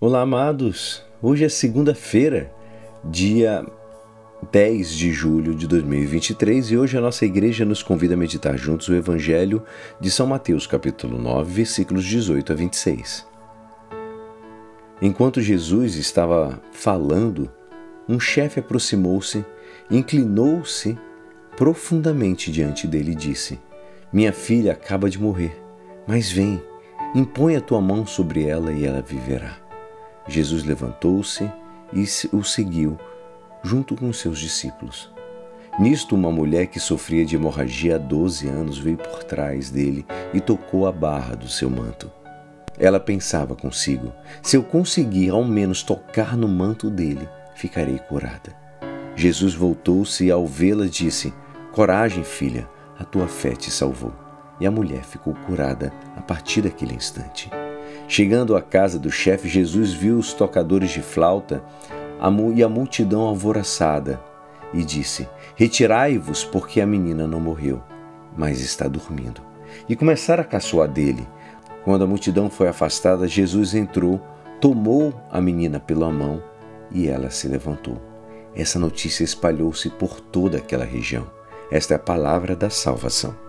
Olá, amados! Hoje é segunda-feira, dia 10 de julho de 2023 e hoje a nossa igreja nos convida a meditar juntos o Evangelho de São Mateus, capítulo 9, versículos 18 a 26. Enquanto Jesus estava falando, um chefe aproximou-se, inclinou-se profundamente diante dele e disse: Minha filha acaba de morrer, mas vem, impõe a tua mão sobre ela e ela viverá. Jesus levantou-se e o seguiu, junto com seus discípulos. Nisto, uma mulher que sofria de hemorragia há 12 anos veio por trás dele e tocou a barra do seu manto. Ela pensava consigo: se eu conseguir ao menos tocar no manto dele, ficarei curada. Jesus voltou-se e, ao vê-la, disse: Coragem, filha, a tua fé te salvou. E a mulher ficou curada a partir daquele instante. Chegando à casa do chefe, Jesus viu os tocadores de flauta e a multidão alvoroçada e disse: Retirai-vos, porque a menina não morreu, mas está dormindo. E começaram a caçoar dele. Quando a multidão foi afastada, Jesus entrou, tomou a menina pela mão e ela se levantou. Essa notícia espalhou-se por toda aquela região. Esta é a palavra da salvação.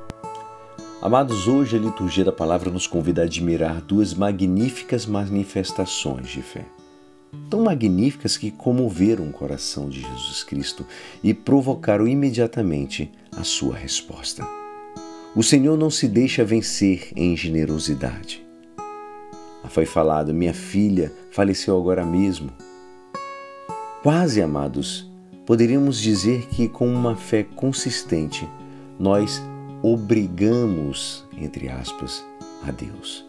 Amados, hoje a liturgia da palavra nos convida a admirar duas magníficas manifestações de fé. Tão magníficas que comoveram o coração de Jesus Cristo e provocaram imediatamente a sua resposta. O Senhor não se deixa vencer em generosidade. Foi falado: Minha filha faleceu agora mesmo. Quase, amados, poderíamos dizer que com uma fé consistente, nós obrigamos, entre aspas, a Deus.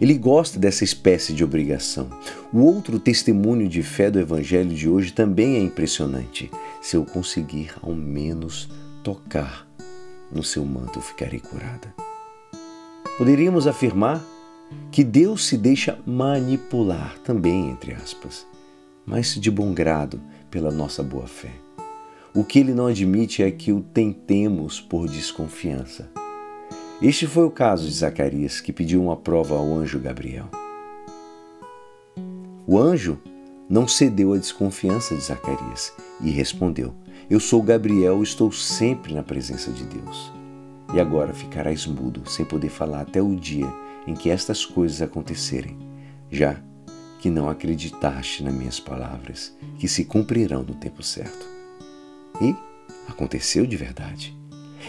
Ele gosta dessa espécie de obrigação. O outro testemunho de fé do Evangelho de hoje também é impressionante. Se eu conseguir ao menos tocar no seu manto, eu ficarei curada. Poderíamos afirmar que Deus se deixa manipular também, entre aspas, mas de bom grado pela nossa boa fé. O que ele não admite é que o tentemos por desconfiança. Este foi o caso de Zacarias, que pediu uma prova ao anjo Gabriel. O anjo não cedeu à desconfiança de Zacarias e respondeu: Eu sou Gabriel, estou sempre na presença de Deus. E agora ficarás mudo, sem poder falar até o dia em que estas coisas acontecerem, já que não acreditaste nas minhas palavras, que se cumprirão no tempo certo. E aconteceu de verdade.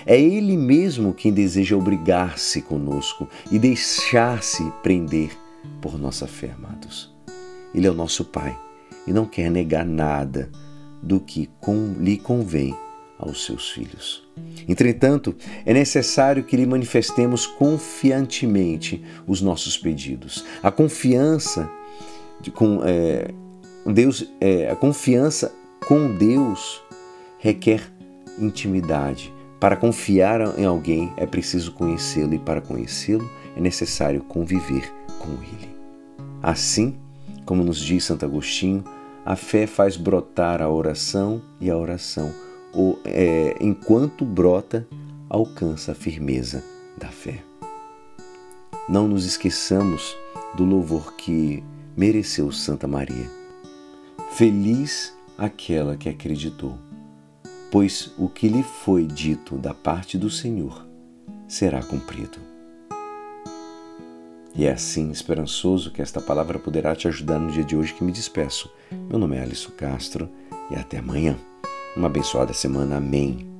É Ele mesmo quem deseja obrigar-se conosco e deixar-se prender por nossa fé, amados. Ele é o nosso Pai e não quer negar nada do que com, lhe convém aos seus filhos. Entretanto, é necessário que lhe manifestemos confiantemente os nossos pedidos. A confiança de, com é, Deus, é, a confiança com Deus requer intimidade. Para confiar em alguém é preciso conhecê-lo e para conhecê-lo é necessário conviver com ele. Assim, como nos diz Santo Agostinho, a fé faz brotar a oração e a oração, ou, é, enquanto brota, alcança a firmeza da fé. Não nos esqueçamos do louvor que mereceu Santa Maria. Feliz aquela que acreditou pois o que lhe foi dito da parte do Senhor será cumprido. E é assim, esperançoso, que esta palavra poderá te ajudar no dia de hoje que me despeço. Meu nome é Alisson Castro e até amanhã. Uma abençoada semana. Amém.